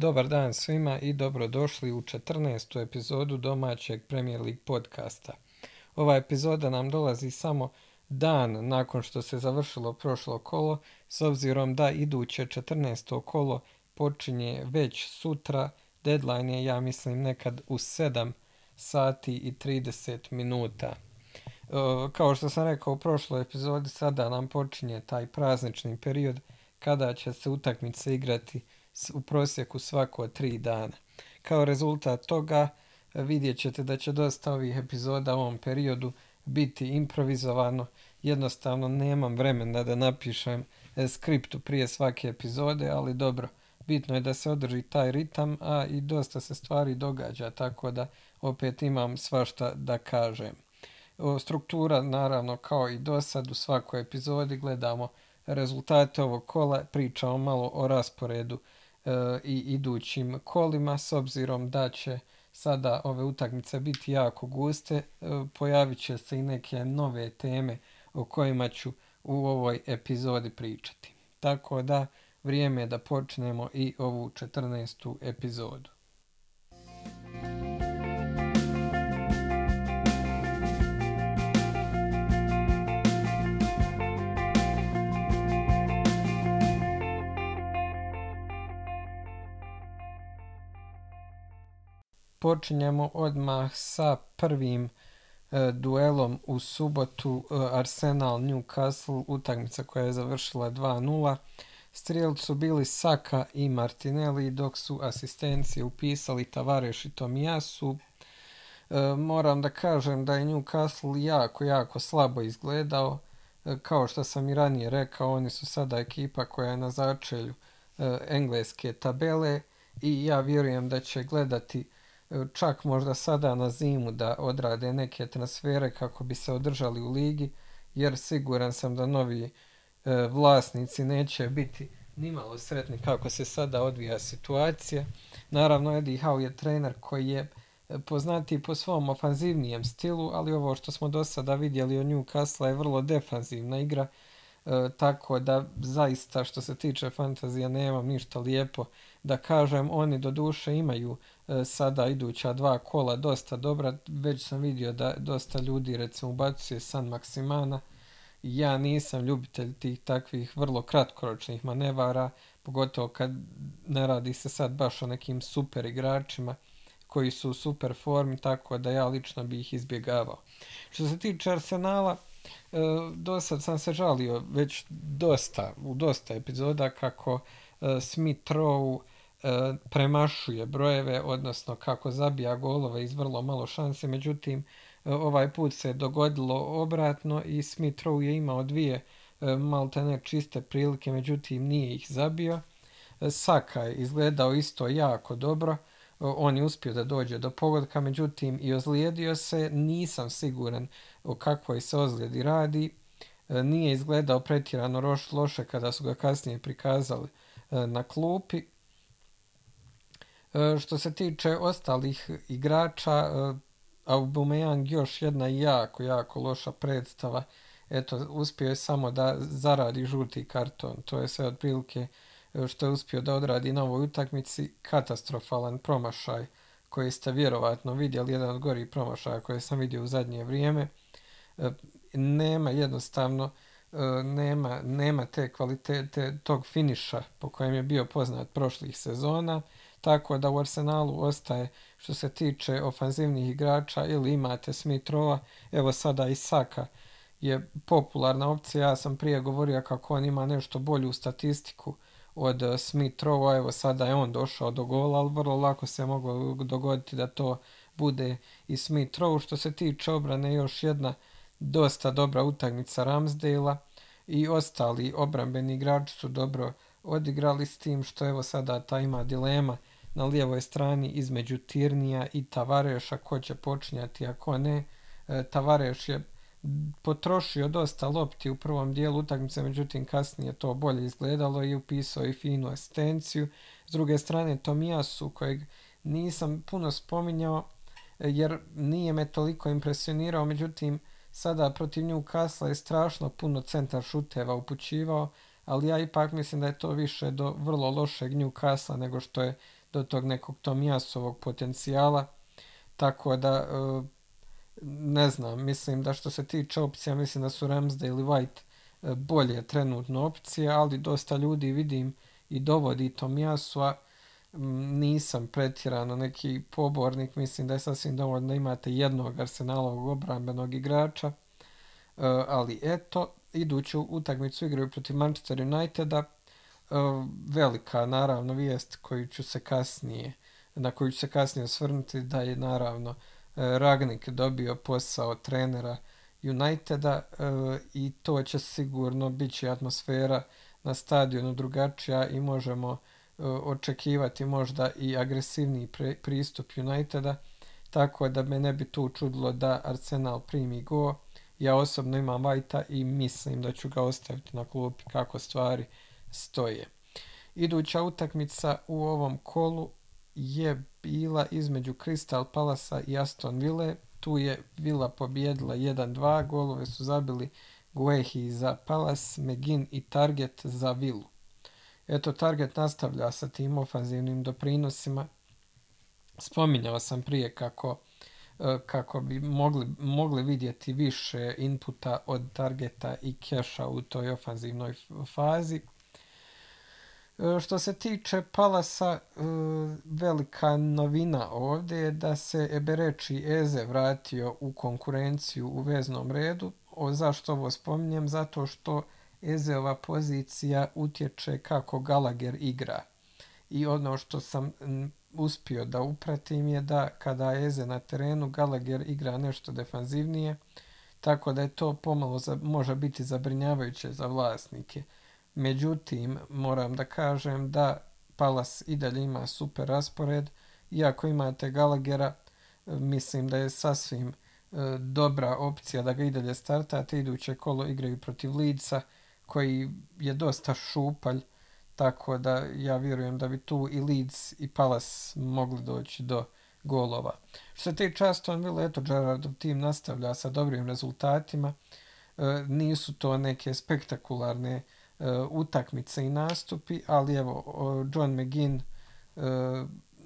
Dobar dan svima i dobrodošli u 14. epizodu domaćeg Premier League podcasta. Ova epizoda nam dolazi samo dan nakon što se završilo prošlo kolo, s obzirom da iduće 14. kolo počinje već sutra, deadline je ja mislim nekad u 7 sati i 30 minuta. E, kao što sam rekao u prošloj epizodi, sada nam počinje taj praznični period kada će se utakmice igrati u prosjeku svako tri dana. Kao rezultat toga vidjet ćete da će dosta ovih epizoda u ovom periodu biti improvizovano. Jednostavno nemam vremena da napišem e, skriptu prije svake epizode, ali dobro, bitno je da se održi taj ritam, a i dosta se stvari događa, tako da opet imam svašta da kažem. Struktura, naravno, kao i do sad, u svakoj epizodi gledamo rezultate ovog kola, pričamo malo o rasporedu i idućim kolima s obzirom da će sada ove utakmice biti jako guste, e, pojavit će se i neke nove teme o kojima ću u ovoj epizodi pričati. Tako da vrijeme je da počnemo i ovu 14. epizodu. Počinjemo odmah sa prvim e, duelom u subotu e, Arsenal Newcastle, utakmica koja je završila 2-0. Strijelci su bili Saka i Martinelli, dok su asistencije upisali Tavareš i Tomijasu. E, moram da kažem da je Newcastle jako, jako slabo izgledao. E, kao što sam i ranije rekao, oni su sada ekipa koja je na začelju e, engleske tabele i ja vjerujem da će gledati čak možda sada na zimu da odrade neke transfere kako bi se održali u ligi, jer siguran sam da novi e, vlasnici neće biti nimalo sretni kako se sada odvija situacija. Naravno, Eddie Howe je trener koji je e, poznati po svom ofanzivnijem stilu, ali ovo što smo do sada vidjeli o Newcastle je vrlo defanzivna igra, e, tako da zaista što se tiče fantazija nemam ništa lijepo da kažem. Oni do duše imaju E, sada iduća dva kola dosta dobra. Već sam vidio da dosta ljudi recimo ubacuje San Maksimana. Ja nisam ljubitelj tih takvih vrlo kratkoročnih manevara, pogotovo kad ne radi se sad baš o nekim super igračima koji su u super formi, tako da ja lično bih ih izbjegavao. Što se tiče Arsenala, e, do sad sam se žalio već dosta, u dosta epizoda kako e, Smith Rowe premašuje brojeve, odnosno kako zabija golove iz vrlo malo šanse, međutim e, ovaj put se dogodilo obratno i Smith Rowe je imao dvije e, malte ne čiste prilike, međutim nije ih zabio. Saka je izgledao isto jako dobro, on je uspio da dođe do pogodka, međutim i ozlijedio se, nisam siguran o kakvoj se ozlijedi radi, nije izgledao pretjerano loše kada su ga kasnije prikazali na klupi, E, što se tiče ostalih igrača, e, Aubameyang još jedna jako, jako loša predstava. Eto, uspio je samo da zaradi žuti karton. To je sve otprilike e, što je uspio da odradi na ovoj utakmici. Katastrofalan promašaj koji ste vjerovatno vidjeli, jedan od gorih promašaja koje sam vidio u zadnje vrijeme. Nema jednostavno, nema, nema te kvalitete tog finiša po kojem je bio poznat prošlih sezona tako da u Arsenalu ostaje što se tiče ofanzivnih igrača ili imate Smith-Rowa, evo sada i Saka je popularna opcija, ja sam prije govorio kako on ima nešto bolju statistiku od eh, Smith-Rowa, evo sada je on došao do gola, ali vrlo lako se moglo dogoditi da to bude i Smith-Row. Što se tiče obrane, još jedna dosta dobra utakmica Ramsdale-a i ostali obrambeni igrači su dobro odigrali s tim što evo sada ta ima dilema na lijevoj strani između Tirnija i Tavareša ko će počinjati, ako ne. E, Tavareš je potrošio dosta lopti u prvom dijelu utakmice, međutim kasnije to bolje izgledalo i upisao i finu asistenciju. S druge strane Tomijasu kojeg nisam puno spominjao jer nije me toliko impresionirao, međutim sada protiv nju Kasla je strašno puno centar šuteva upućivao, ali ja ipak mislim da je to više do vrlo lošeg Newcastle nego što je do tog nekog Tomijasovog potencijala, tako da e, ne znam, mislim da što se tiče opcija, mislim da su Ramsdale i White e, bolje trenutno opcije, ali dosta ljudi vidim i dovodi Tomijasu, a nisam pretjerano neki pobornik, mislim da je sasvim dovoljno da imate jednog arsenalovog obrambenog igrača, e, ali eto, iduću utakmicu igraju protiv Manchester Uniteda, velika naravno vijest koju ću se kasnije, na koju ću se kasnije osvrnuti da je naravno e, Ragnik dobio posao trenera Uniteda i to će sigurno biti atmosfera na stadionu drugačija i možemo E, očekivati možda i agresivniji pristup Uniteda, tako da me ne bi tu čudilo da Arsenal primi go. Ja osobno imam Vajta i mislim da ću ga ostaviti na klupi kako stvari stoje. Iduća utakmica u ovom kolu je bila između Crystal Palasa i Aston Ville. Tu je Villa pobjedila 1-2, golove su zabili Guehi za Palas, Megin i Target za Villu. Eto, Target nastavlja sa tim ofanzivnim doprinosima. Spominjao sam prije kako, e, kako bi mogli, mogli vidjeti više inputa od Targeta i Keša u toj ofanzivnoj fazi. E, što se tiče Palasa, e, velika novina ovdje je da se Ebereči Eze vratio u konkurenciju u veznom redu. O, zašto ovo spominjem? Zato što Ezeova pozicija utječe kako Gallagher igra. I ono što sam uspio da upratim je da kada Eze na terenu, Gallagher igra nešto defanzivnije, tako da je to pomalo za, može biti zabrinjavajuće za vlasnike. Međutim, moram da kažem da Palas i dalje ima super raspored, iako imate Gallaghera, mislim da je sasvim e, dobra opcija da ga i dalje startate, iduće kolo igraju protiv Leedsa, koji je dosta šupalj, tako da ja vjerujem da bi tu i Leeds i Palace mogli doći do golova. Što se tiče Aston Villa, eto Gerardov tim nastavlja sa dobrim rezultatima. E, nisu to neke spektakularne utakmice i nastupi, ali evo, John McGinn e,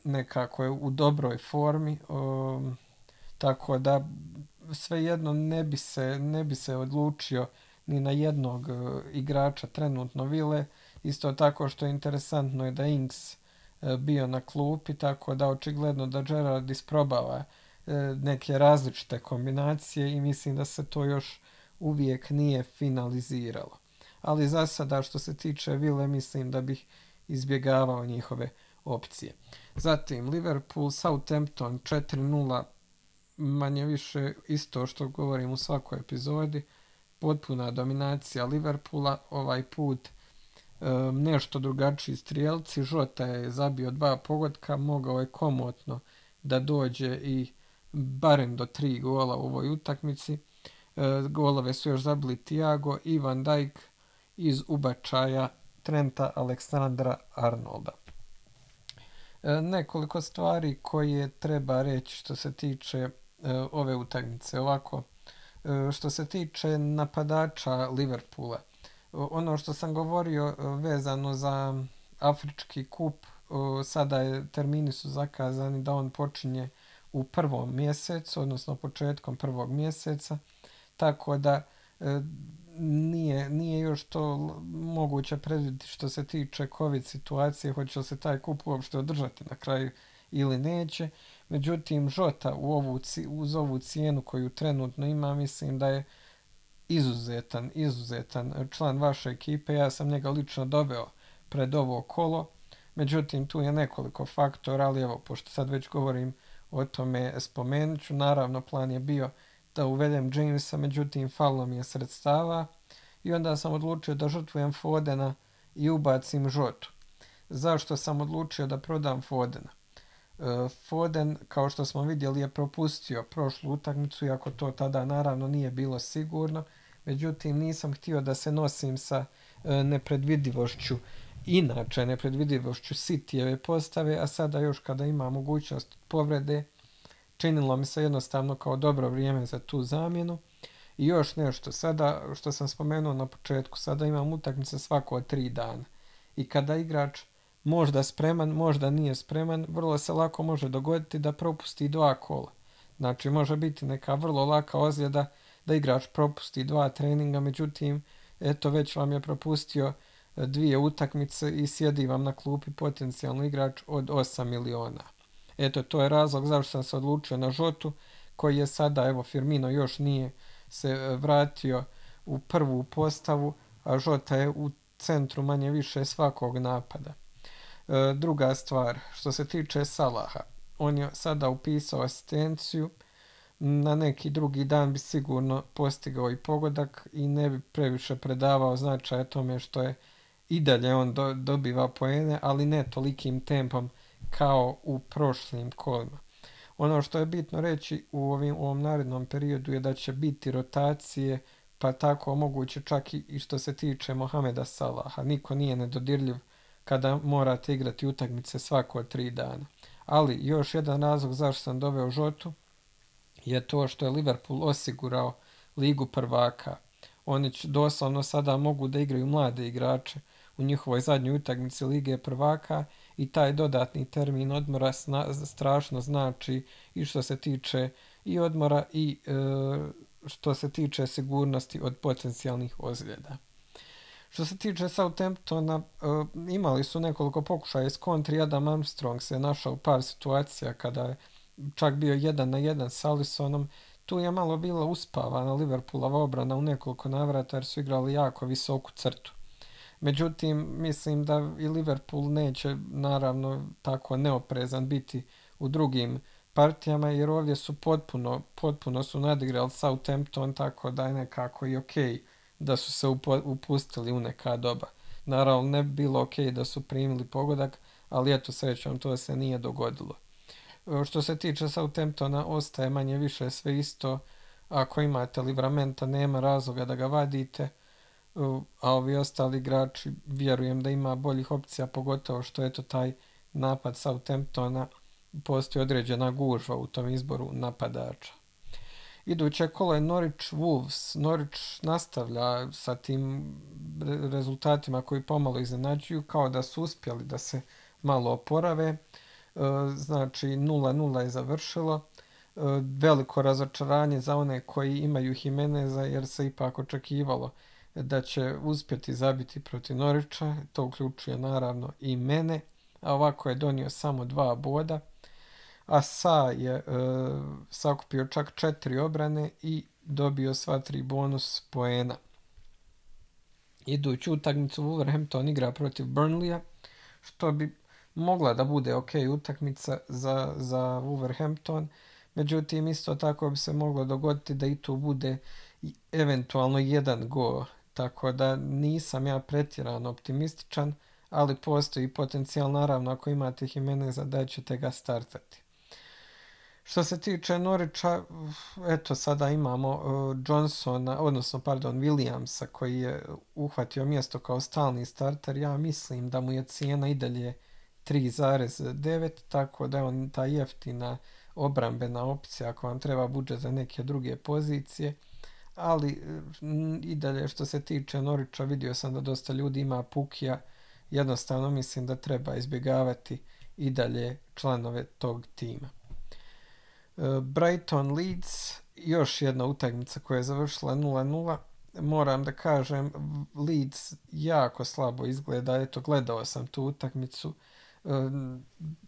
nekako je u dobroj formi, tako da svejedno ne bi se, ne bi se odlučio ni na jednog igrača trenutno Vile. Isto tako što je interesantno je da Inks bio na klupi, tako da očigledno da Gerard isprobava neke različite kombinacije i mislim da se to još uvijek nije finaliziralo. Ali za sada što se tiče Vile mislim da bih izbjegavao njihove opcije. Zatim Liverpool, Southampton 4-0, manje više isto što govorim u svakoj epizodi potpuna dominacija Liverpoola, ovaj put um, nešto drugačiji strijelci, Žota je zabio dva pogodka, mogao je komotno da dođe i barem do tri gola u ovoj utakmici. E, golove su još zabili Tiago i Van Dijk iz ubačaja Trenta Aleksandra Arnolda. E, nekoliko stvari koje treba reći što se tiče e, ove utakmice. Ovako, E, što se tiče napadača Liverpoola, ono što sam govorio vezano za Afrički kup, sada je, termini su zakazani da on počinje u prvom mjesecu, odnosno početkom prvog mjeseca, tako da nije, nije još to moguće predvidjeti što se tiče COVID situacije, hoće li se taj kup uopšte održati na kraju ili neće. Međutim, Žota u ovu, uz ovu cijenu koju trenutno ima, mislim da je izuzetan, izuzetan član vaše ekipe. Ja sam njega lično doveo pred ovo kolo. Međutim, tu je nekoliko faktora, ali evo, pošto sad već govorim o tome, spomenut ću. Naravno, plan je bio da uvedem Jamesa, međutim, falno mi je sredstava. I onda sam odlučio da žrtvujem Fodena i ubacim Žotu. Zašto sam odlučio da prodam Fodena? E, Foden, kao što smo vidjeli, je propustio prošlu utakmicu, iako to tada naravno nije bilo sigurno. Međutim, nisam htio da se nosim sa e, nepredvidivošću, inače nepredvidivošću Cityjeve postave, a sada još kada ima mogućnost povrede, činilo mi se jednostavno kao dobro vrijeme za tu zamjenu. I još nešto, sada što sam spomenuo na početku, sada imam utakmice svako tri dana. I kada igrač možda spreman, možda nije spreman, vrlo se lako može dogoditi da propusti dva kola. Znači može biti neka vrlo laka ozljeda da igrač propusti dva treninga, međutim, eto već vam je propustio e, dvije utakmice i sjedi vam na klupi potencijalno igrač od 8 miliona. Eto, to je razlog zašto sam se odlučio na Žotu, koji je sada, evo Firmino još nije se e, vratio u prvu postavu, a Žota je u centru manje više svakog napada. E, druga stvar, što se tiče Salaha, on je sada upisao asistenciju, na neki drugi dan bi sigurno postigao i pogodak i ne bi previše predavao značaja tome što je i dalje on do, dobiva poene, ali ne tolikim tempom kao u prošlim kolima. Ono što je bitno reći u, ovim, ovom narednom periodu je da će biti rotacije, pa tako moguće čak i što se tiče Mohameda Salaha. Niko nije nedodirljiv kada morate igrati utakmice svako tri dana. Ali još jedan razlog zašto sam doveo Žotu je to što je Liverpool osigurao ligu prvaka. Oni će doslovno sada mogu da igraju mlade igrače u njihovoj zadnjoj utakmici Lige prvaka i taj dodatni termin odmora sna, strašno znači i što se tiče i odmora i e, što se tiče sigurnosti od potencijalnih ozljeda. Što se tiče Southamptona, e, imali su nekoliko pokušaja iz kontri, Adam Armstrong se našao u par situacija kada je čak bio jedan na jedan s Alisonom, tu je malo bila uspavana Liverpoolova obrana u nekoliko navrata jer su igrali jako visoku crtu. Međutim, mislim da i Liverpool neće naravno tako neoprezan biti u drugim partijama jer ovdje su potpuno, potpuno su nadigrali Southampton tako da je nekako i okej okay da su se upustili u neka doba. Naravno, ne bi bilo okej okay da su primili pogodak, ali eto srećom to se nije dogodilo. Što se tiče Southamptona, ostaje manje više sve isto. Ako imate Livramenta, nema razloga da ga vadite a ovi ostali igrači vjerujem da ima boljih opcija, pogotovo što je to taj napad Southamptona, postoji određena gužva u tom izboru napadača. Iduće kolo je Norwich Wolves. Norwich nastavlja sa tim rezultatima koji pomalo iznenađuju, kao da su uspjeli da se malo oporave. E, znači 0-0 je završilo. E, veliko razočaranje za one koji imaju Jimeneza jer se ipak očekivalo da će uspjeti zabiti protiv Norića, to uključuje naravno i mene, a ovako je donio samo dva boda, a Sa je e, sakupio čak četiri obrane i dobio sva tri bonus poena. Iduću utakmicu Wolverhampton igra protiv Burnleya, što bi mogla da bude ok utakmica za, za Wolverhampton, međutim isto tako bi se moglo dogoditi da i tu bude eventualno jedan go tako da nisam ja pretjerano optimističan, ali postoji potencijal naravno ako imate Jimeneza da ćete ga startati. Što se tiče Norića, eto sada imamo uh, Johnsona, odnosno pardon, Williamsa koji je uhvatio mjesto kao stalni starter. Ja mislim da mu je cijena i dalje 3,9, tako da je on ta jeftina obrambena opcija ako vam treba budžet za neke druge pozicije ali i dalje što se tiče Norića vidio sam da dosta ljudi ima Pukija, jednostavno mislim da treba izbjegavati i dalje članove tog tima. E, Brighton Leeds, još jedna utakmica koja je završila 0-0. Moram da kažem, Leeds jako slabo izgleda, eto gledao sam tu utakmicu. E,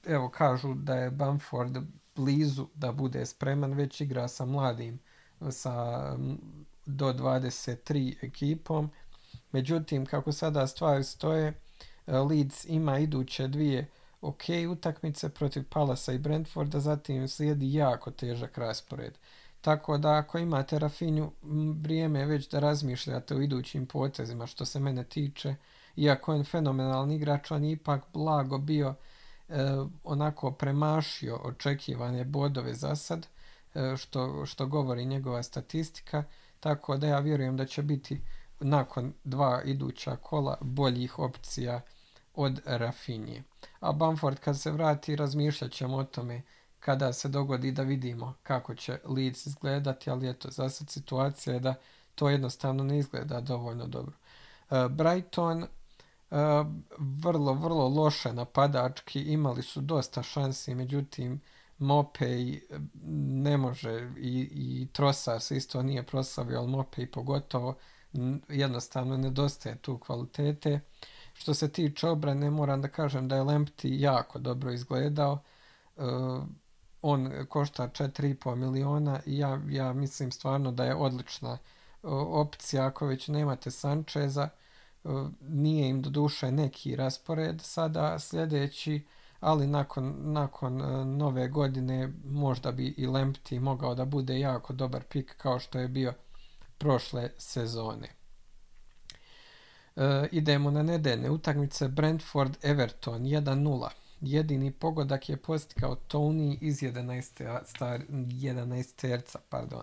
evo kažu da je Bamford blizu da bude spreman, već igra sa mladim sa do 23 ekipom. Međutim, kako sada stvari stoje, Leeds ima iduće dvije ok utakmice protiv Palasa i Brentforda, zatim slijedi jako težak raspored. Tako da ako imate Rafinju, vrijeme je već da razmišljate o idućim potezima što se mene tiče. Iako je fenomenalni igrač, on je ipak blago bio e, onako premašio očekivane bodove za sad. E, što, što govori njegova statistika, tako da ja vjerujem da će biti nakon dva iduća kola boljih opcija od Rafinije. A Bamford kad se vrati razmišljat ćemo o tome kada se dogodi da vidimo kako će Leeds izgledati, ali eto, za sad situacija je da to jednostavno ne izgleda dovoljno dobro. E, Brighton, e, vrlo, vrlo loše napadački, imali su dosta šansi, međutim Mopej ne može i, i Trosar se isto nije proslavio, ali Mopej pogotovo jednostavno nedostaje tu kvalitete. Što se tiče obrane, moram da kažem da je Lempti jako dobro izgledao. Uh, on košta 4,5 miliona i ja, ja mislim stvarno da je odlična uh, opcija ako već nemate Sančeza. Nije im do duše neki raspored sada sljedeći, ali nakon, nakon nove godine možda bi i Lempti mogao da bude jako dobar pik kao što je bio prošle sezone. E, idemo na nedeljne utakmice Brentford Everton 1-0. Jedini pogodak je postikao Tony iz 11. Star, 11 terca, pardon.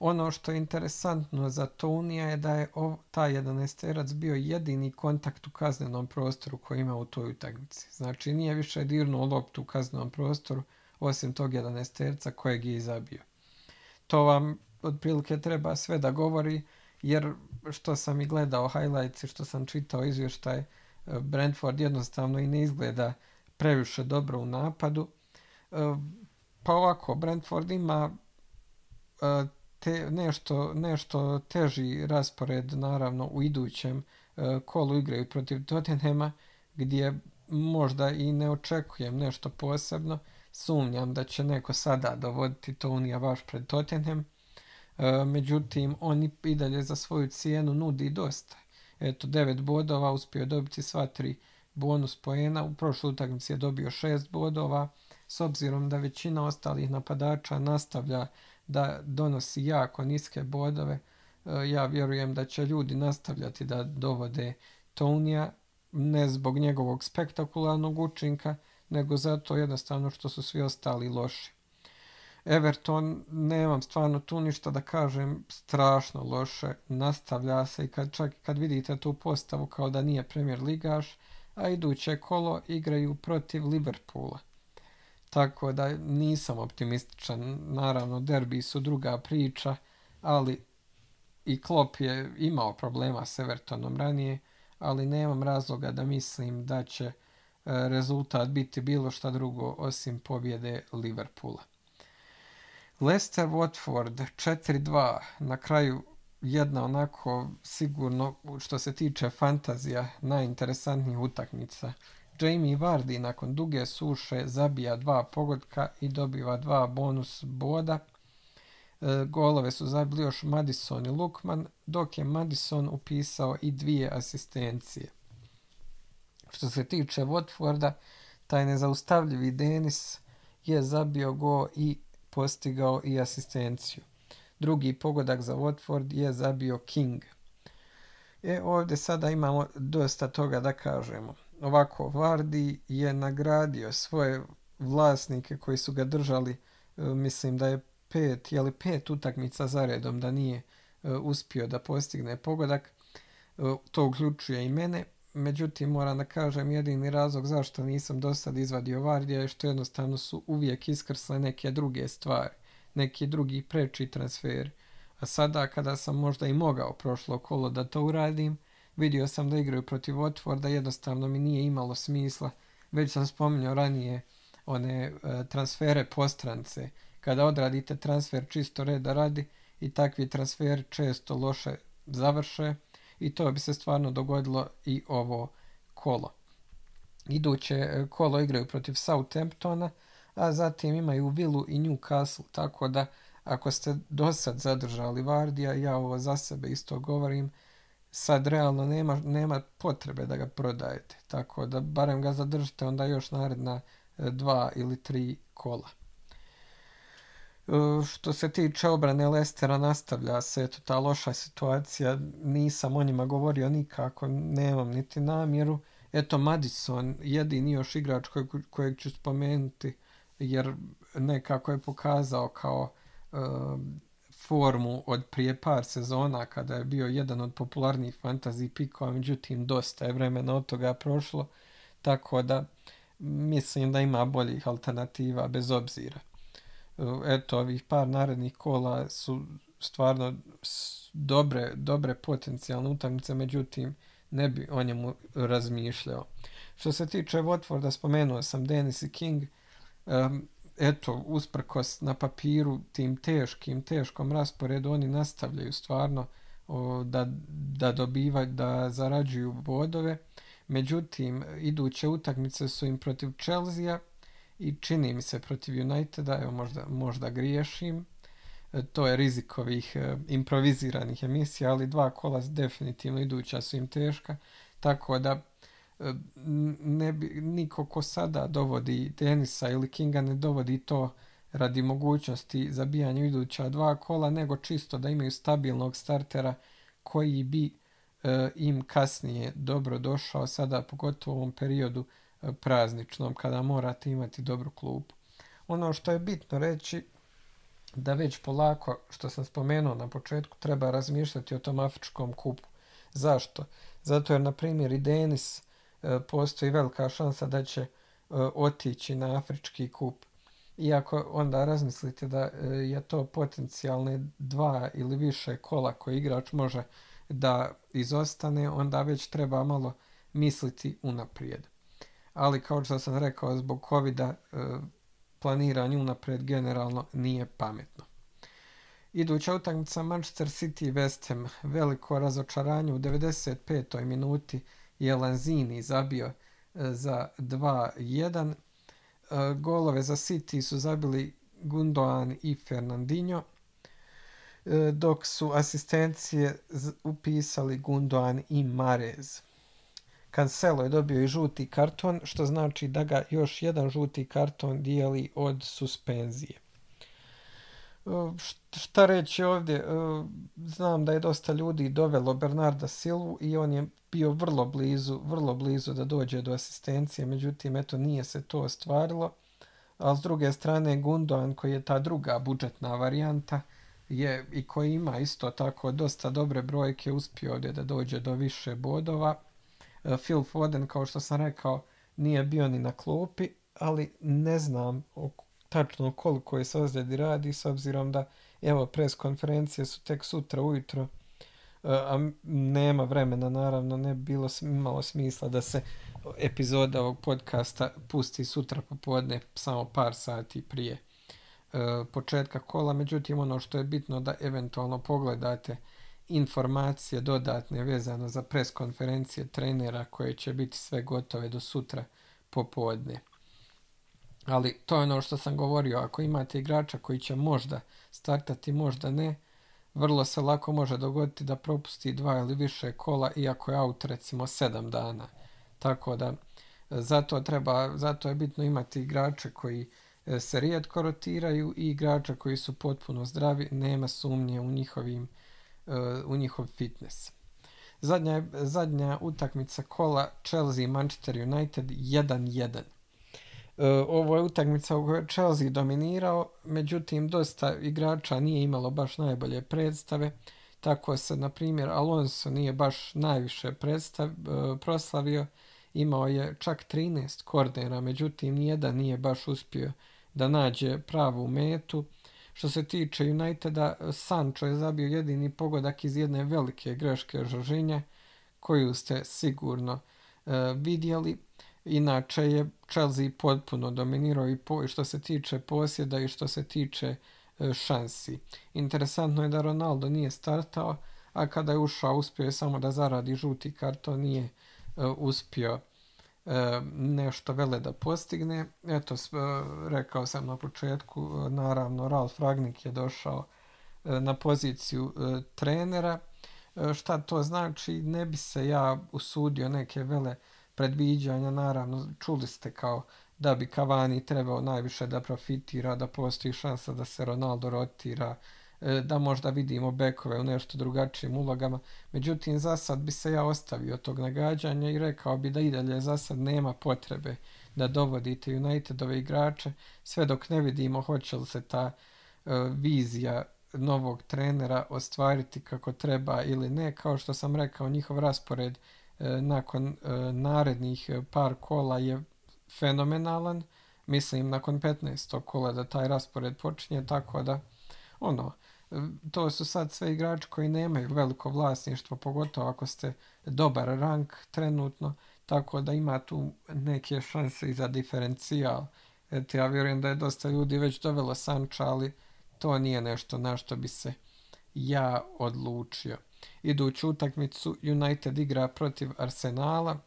Ono što je interesantno za Tonija je da je ov, taj 11 terac bio jedini kontakt u kaznenom prostoru koji ima u toj utakmici. Znači nije više dirnuo loptu u kaznenom prostoru osim tog 11 terca kojeg je izabio. To vam otprilike treba sve da govori jer što sam i gledao highlights i što sam čitao izvještaj, e, Brentford jednostavno i ne izgleda previše dobro u napadu. E, pa ovako, Brentford ima e, te, nešto, nešto teži raspored naravno u idućem kolu igraju protiv Tottenhema gdje možda i ne očekujem nešto posebno. Sumnjam da će neko sada dovoditi Tonija baš pred Tottenham. E, međutim, on i dalje za svoju cijenu nudi dosta. Eto, 9 bodova, uspio dobiti sva tri bonus poena, u prošloj utakmici je dobio 6 bodova, s obzirom da većina ostalih napadača nastavlja da donosi jako niske bodove, e, ja vjerujem da će ljudi nastavljati da dovode Tonija, ne zbog njegovog spektakularnog učinka, nego zato jednostavno što su svi ostali loši. Everton, nemam stvarno tu ništa da kažem, strašno loše, nastavlja se i kad, čak kad vidite tu postavu kao da nije premier ligaš, a iduće kolo igraju protiv Liverpoola. Tako da nisam optimističan, naravno derbi su druga priča, ali i Klopp je imao problema s Evertonom ranije, ali nemam razloga da mislim da će e, rezultat biti bilo šta drugo osim pobjede Liverpoola. Leicester Watford 4-2 na kraju jedna onako sigurno što se tiče fantazija najinteresantnijih utakmica. Jamie Vardy nakon duge suše zabija dva pogodka i dobiva dva bonus boda. E, golove su zabili još Madison i Lukman, dok je Madison upisao i dvije asistencije. Što se tiče Watforda, taj nezaustavljivi Denis je zabio go i postigao i asistenciju. Drugi pogodak za Watford je zabio King. E, ovdje sada imamo dosta toga da kažemo. Ovako, Vardy je nagradio svoje vlasnike koji su ga držali, e, mislim da je pet, jeli pet utakmica za redom da nije e, uspio da postigne pogodak. E, to uključuje i mene. Međutim, moram da kažem, jedini razlog zašto nisam do sad izvadio Vardija je što jednostavno su uvijek iskrsle neke druge stvari, neki drugi preči transfer. A sada, kada sam možda i mogao prošlo kolo da to uradim, vidio sam da igraju protiv Watforda, jednostavno mi nije imalo smisla. Već sam spominjao ranije one e, transfere postrance. Kada odradite transfer čisto reda radi i takvi transfer često loše završe, i to bi se stvarno dogodilo i ovo kolo. Iduće e, kolo igraju protiv Southamptona, a zatim imaju Villu i Newcastle, tako da ako ste do sad zadržali Vardija, ja ovo za sebe isto govorim, sad realno nema, nema potrebe da ga prodajete, tako da barem ga zadržite onda još naredna e, dva ili tri kola. E, što se tiče obrane Lestera, nastavlja se eto, ta loša situacija. Nisam o njima govorio nikako, nemam niti namjeru. Eto, Madison, jedini još igrač kojeg, kojeg ću spomenuti, jer nekako je pokazao kao uh, formu od prije par sezona kada je bio jedan od popularnijih fantasy pikova, međutim dosta je vremena od toga prošlo, tako da mislim da ima boljih alternativa bez obzira eto, ovih par narednih kola su stvarno dobre, dobre potencijalne utakmice, međutim, ne bi o njemu razmišljao. Što se tiče Watforda, spomenuo sam Dennis King, um, eto, usprkos na papiru tim teškim, teškom rasporedu, oni nastavljaju stvarno o, da, da dobivaju, da zarađuju bodove. Međutim, iduće utakmice su im protiv Chelsea i čini mi se protiv Uniteda, evo možda, možda griješim, e, to je rizik ovih e, improviziranih emisija, ali dva kola definitivno iduća su im teška, tako da ne bi, niko ko sada dovodi Denisa ili Kinga ne dovodi to radi mogućnosti zabijanja iduća dva kola, nego čisto da imaju stabilnog startera koji bi e, im kasnije dobro došao sada, pogotovo u ovom periodu e, prazničnom, kada morate imati dobru klupu. Ono što je bitno reći, da već polako, što sam spomenuo na početku, treba razmišljati o tom afričkom kupu. Zašto? Zato jer, na primjer, i Denis e, postoji velika šansa da će e, otići na afrički kup. Iako onda razmislite da e, je to potencijalne dva ili više kola koje igrač može da izostane, onda već treba malo misliti unaprijed. Ali kao što sam rekao, zbog covid e, planiranje unaprijed generalno nije pametno. Iduća utakmica Manchester City i West Ham. Veliko razočaranje u 95. minuti je Lanzini zabio e, za 2-1. E, golove za City su zabili Gundogan i Fernandinho. E, dok su asistencije upisali Gundogan i Marez. Cancelo je dobio i žuti karton, što znači da ga još jedan žuti karton dijeli od suspenzije. Šta reći ovdje, znam da je dosta ljudi dovelo Bernarda Silvu i on je bio vrlo blizu, vrlo blizu da dođe do asistencije, međutim, eto, nije se to ostvarilo. A s druge strane, Gundogan, koji je ta druga budžetna varijanta, je i koji ima isto tako dosta dobre brojke uspio ovdje da dođe do više bodova. E, Phil Foden, kao što sam rekao, nije bio ni na klopi, ali ne znam tačno koliko je se ozljedi radi s obzirom da evo pres konferencije su tek sutra ujutro a nema vremena naravno ne bilo imalo smisla da se epizoda ovog podcasta pusti sutra popodne samo par sati prije E, početka kola, međutim ono što je bitno da eventualno pogledate informacije dodatne vezano za pres konferencije trenera koje će biti sve gotove do sutra popodne. Ali to je ono što sam govorio, ako imate igrača koji će možda startati, možda ne, vrlo se lako može dogoditi da propusti dva ili više kola iako je out recimo sedam dana. Tako da zato treba, zato je bitno imati igrače koji E, se rijetko rotiraju i igrača koji su potpuno zdravi, nema sumnje u, njihovim, e, u njihov fitness. Zadnja, zadnja utakmica kola Chelsea Manchester United 1-1. E, ovo je utakmica u kojoj Chelsea dominirao, međutim dosta igrača nije imalo baš najbolje predstave, tako se na primjer Alonso nije baš najviše predstav, proslavio, imao je čak 13 kornera, međutim nijedan nije baš uspio da nađe pravu metu. Što se tiče Uniteda, Sancho je zabio jedini pogodak iz jedne velike greške Žoržinje, koju ste sigurno uh, vidjeli. Inače je Chelsea potpuno dominirao i po, što se tiče posjeda i što se tiče uh, šansi. Interesantno je da Ronaldo nije startao, a kada je ušao uspio je samo da zaradi žuti karton, nije uh, uspio E, nešto vele da postigne. Eto, e, rekao sam na početku, e, naravno, Ralf Ragnik je došao na poziciju trenera. Šta to znači? Ne bi se ja usudio neke vele predviđanja, naravno, čuli ste kao da bi Cavani trebao najviše da profitira, da postoji šansa da se Ronaldo rotira, E, da možda vidimo bekove u nešto drugačijim ulogama. Međutim, za sad bi se ja ostavio tog nagađanja i rekao bi da i dalje za sad nema potrebe da dovodite Unitedove igrače, sve dok ne vidimo hoće li se ta uh, vizija novog trenera ostvariti kako treba ili ne. Kao što sam rekao, njihov raspored nakon uh, narednih par kola je fenomenalan. Mislim, nakon 15. kola da taj raspored počinje, tako da ono, to su sad sve igrači koji nemaju veliko vlasništvo, pogotovo ako ste dobar rank trenutno, tako da ima tu neke šanse i za diferencijal. Eto, ja vjerujem da je dosta ljudi već dovelo Sanča, ali to nije nešto na što bi se ja odlučio. Iduću utakmicu United igra protiv Arsenala,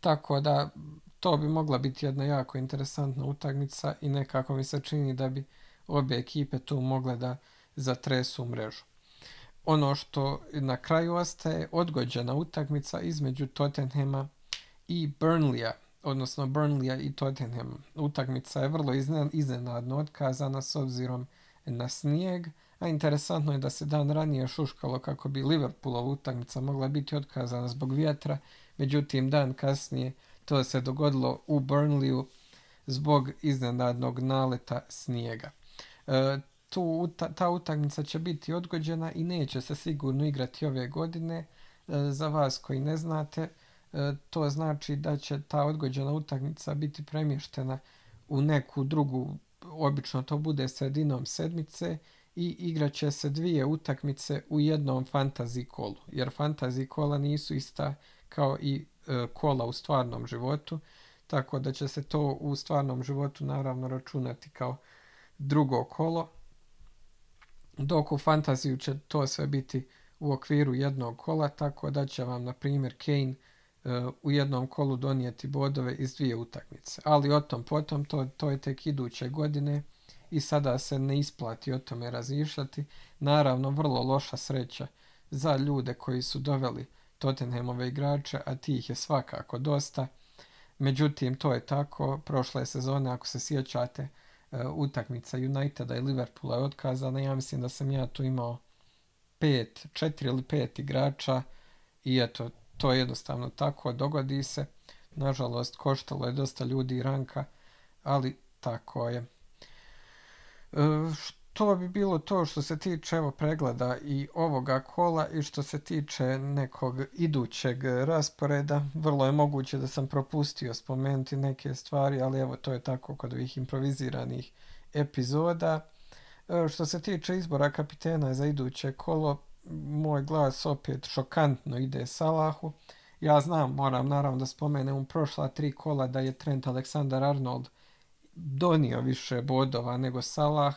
tako da to bi mogla biti jedna jako interesantna utakmica i nekako mi se čini da bi obje ekipe tu mogle da zatresu mrežu. Ono što na kraju ostaje odgođena utakmica između Tottenhema i Burnleya, odnosno Burnleya i Tottenhema. Utakmica je vrlo iznenadno otkazana s obzirom na snijeg, a interesantno je da se dan ranije šuškalo kako bi Liverpoolova utakmica mogla biti otkazana zbog vjetra, međutim dan kasnije to se dogodilo u Burnleyu zbog iznenadnog naleta snijega. E, tu, ta, ta utakmica će biti odgođena i neće se sigurno igrati ove godine. E, za vas koji ne znate, e, to znači da će ta odgođena utakmica biti premještena u neku drugu, obično to bude sredinom sedmice i igraće se dvije utakmice u jednom fantasy kolu, jer fantasy kola nisu ista kao i e, kola u stvarnom životu, tako da će se to u stvarnom životu naravno računati kao drugo kolo, dok u fantaziju će to sve biti u okviru jednog kola, tako da će vam, na primjer, Kane uh, u jednom kolu donijeti bodove iz dvije utakmice. Ali o tom potom, to, to je tek iduće godine i sada se ne isplati o tome razmišljati. Naravno, vrlo loša sreća za ljude koji su doveli Tottenhamove igrače, a tih je svakako dosta. Međutim, to je tako. Prošle sezone, ako se sjećate, uh, utakmica Uniteda i Liverpoola je otkazana. Ja mislim da sam ja tu imao pet, četiri ili pet igrača i eto, to je jednostavno tako, dogodi se. Nažalost, koštalo je dosta ljudi ranka, ali tako je. Uh, to bi bilo to što se tiče evo pregleda i ovoga kola i što se tiče nekog idućeg rasporeda. Vrlo je moguće da sam propustio spomenuti neke stvari, ali evo to je tako kod ovih improviziranih epizoda. E, što se tiče izbora kapitena za iduće kolo, moj glas opet šokantno ide Salahu. Ja znam, moram naravno da spomenem u prošla tri kola da je Trent Alexander-Arnold donio više bodova nego Salah,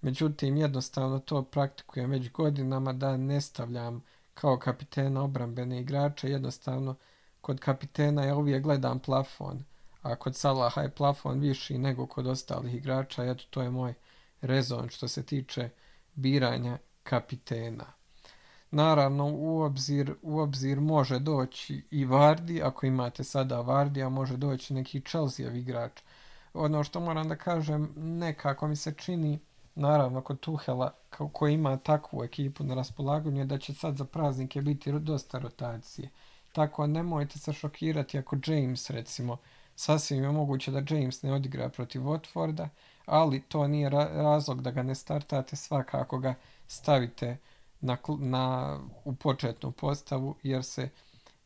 Međutim, jednostavno to praktikujem već godinama da ne stavljam kao kapitena obrambene igrače. Jednostavno, kod kapitena ja uvijek gledam plafon, a kod Salaha je plafon viši nego kod ostalih igrača. Eto, to je moj rezon što se tiče biranja kapitena. Naravno, u obzir, u obzir može doći i Vardi, ako imate sada Vardi, a može doći neki Chelsea igrač. Ono što moram da kažem, nekako mi se čini naravno kod Tuhela koji ima takvu ekipu na raspolaganju da će sad za praznike biti dosta rotacije. Tako nemojte se šokirati ako James recimo sasvim je moguće da James ne odigra protiv Watforda, ali to nije ra razlog da ga ne startate svakako ga stavite na, na, u početnu postavu jer se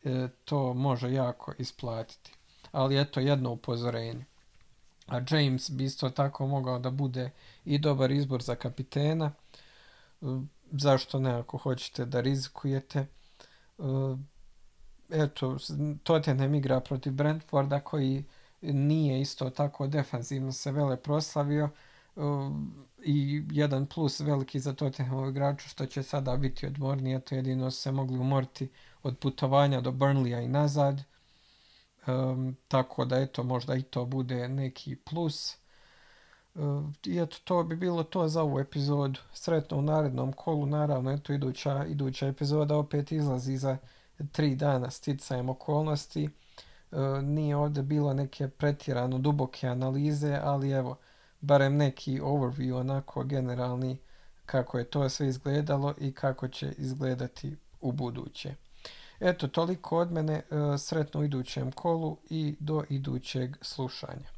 e, to može jako isplatiti. Ali eto jedno upozorenje a James bi isto tako mogao da bude i dobar izbor za kapitena. E, zašto ne ako hoćete da rizikujete? E, eto, Tottenham igra protiv Brentforda koji nije isto tako defanzivno se vele proslavio e, i jedan plus veliki za Tottenham igraču što će sada biti odmorni, eto jedino se mogli umoriti od putovanja do Burnleya i nazad Um, tako da eto možda i to bude neki plus. Um, I eto to bi bilo to za ovu epizodu. Sretno u narednom kolu, naravno eto iduća, iduća epizoda opet izlazi za tri dana sticajem okolnosti. Um, nije ovdje bilo neke pretjerano duboke analize, ali evo, barem neki overview onako generalni kako je to sve izgledalo i kako će izgledati u buduće. Eto, toliko od mene, e, sretno u idućem kolu i do idućeg slušanja.